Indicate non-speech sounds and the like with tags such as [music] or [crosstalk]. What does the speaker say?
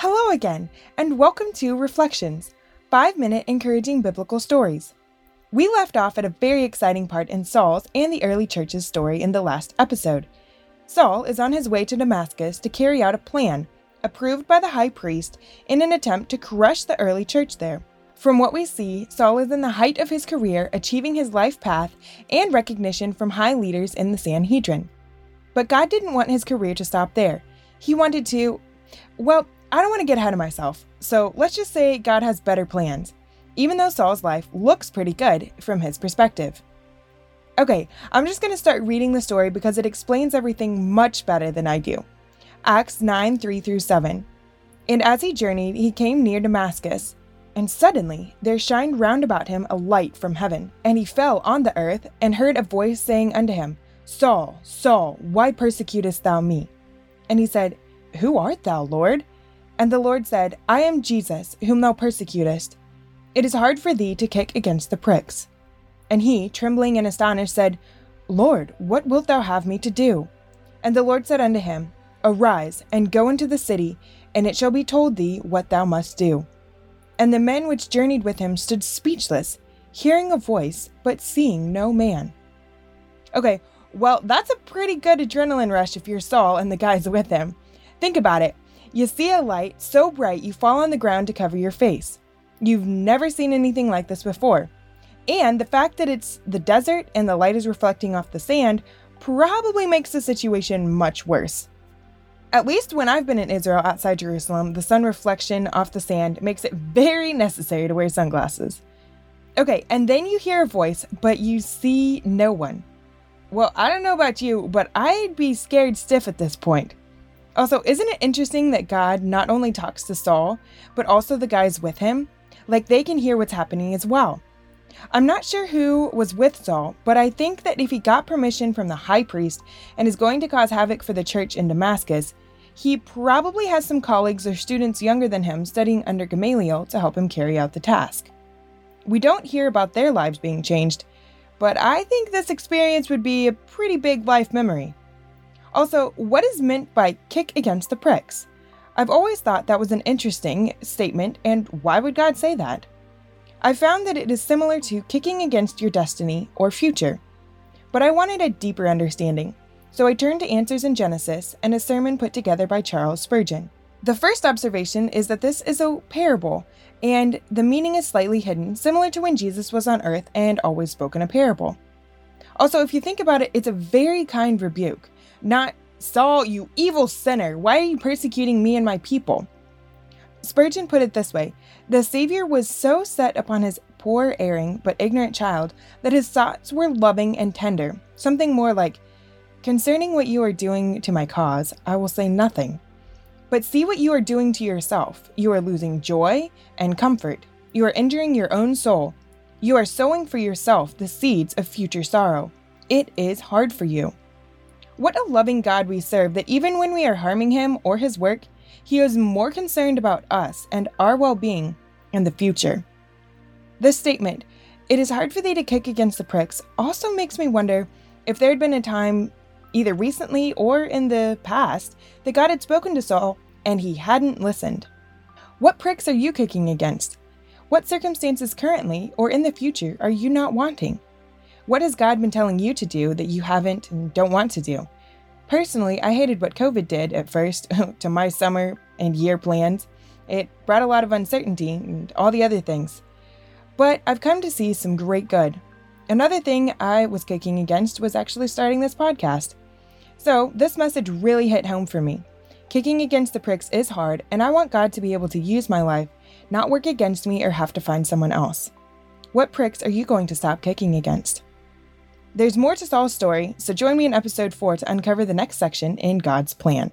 Hello again, and welcome to Reflections, five minute encouraging biblical stories. We left off at a very exciting part in Saul's and the early church's story in the last episode. Saul is on his way to Damascus to carry out a plan approved by the high priest in an attempt to crush the early church there. From what we see, Saul is in the height of his career, achieving his life path and recognition from high leaders in the Sanhedrin. But God didn't want his career to stop there. He wanted to, well, I don't want to get ahead of myself, so let's just say God has better plans, even though Saul's life looks pretty good from his perspective. Okay, I'm just going to start reading the story because it explains everything much better than I do. Acts 9 3 through 7. And as he journeyed, he came near Damascus. And suddenly there shined round about him a light from heaven, and he fell on the earth, and heard a voice saying unto him, Saul, Saul, why persecutest thou me? And he said, Who art thou, Lord? And the Lord said, I am Jesus, whom thou persecutest. It is hard for thee to kick against the pricks. And he, trembling and astonished, said, Lord, what wilt thou have me to do? And the Lord said unto him, Arise, and go into the city, and it shall be told thee what thou must do. And the men which journeyed with him stood speechless, hearing a voice, but seeing no man. Okay, well, that's a pretty good adrenaline rush if you're Saul and the guys with him. Think about it. You see a light so bright you fall on the ground to cover your face. You've never seen anything like this before. And the fact that it's the desert and the light is reflecting off the sand probably makes the situation much worse. At least when I've been in Israel outside Jerusalem, the sun reflection off the sand makes it very necessary to wear sunglasses. Okay, and then you hear a voice, but you see no one. Well, I don't know about you, but I'd be scared stiff at this point. Also, isn't it interesting that God not only talks to Saul, but also the guys with him? Like they can hear what's happening as well. I'm not sure who was with Saul, but I think that if he got permission from the high priest and is going to cause havoc for the church in Damascus, he probably has some colleagues or students younger than him studying under Gamaliel to help him carry out the task. We don't hear about their lives being changed, but I think this experience would be a pretty big life memory. Also, what is meant by kick against the pricks? I've always thought that was an interesting statement, and why would God say that? I found that it is similar to kicking against your destiny or future. But I wanted a deeper understanding. So I turned to Answers in Genesis and a sermon put together by Charles Spurgeon. The first observation is that this is a parable, and the meaning is slightly hidden, similar to when Jesus was on earth and always spoke in a parable. Also, if you think about it, it's a very kind rebuke. Not, Saul, you evil sinner, why are you persecuting me and my people? Spurgeon put it this way The Savior was so set upon his poor, erring, but ignorant child that his thoughts were loving and tender, something more like, Concerning what you are doing to my cause, I will say nothing. But see what you are doing to yourself. You are losing joy and comfort. You are injuring your own soul. You are sowing for yourself the seeds of future sorrow. It is hard for you. What a loving God we serve that even when we are harming Him or His work, He is more concerned about us and our well being and the future. This statement, it is hard for thee to kick against the pricks, also makes me wonder if there had been a time either recently or in the past, that God had spoken to Saul and he hadn't listened. What pricks are you kicking against? What circumstances currently or in the future are you not wanting? What has God been telling you to do that you haven't and don't want to do? Personally, I hated what COVID did at first [laughs] to my summer and year plans. It brought a lot of uncertainty and all the other things. But I've come to see some great good. Another thing I was kicking against was actually starting this podcast. So, this message really hit home for me. Kicking against the pricks is hard, and I want God to be able to use my life, not work against me or have to find someone else. What pricks are you going to stop kicking against? There's more to Saul's story, so join me in episode 4 to uncover the next section in God's plan.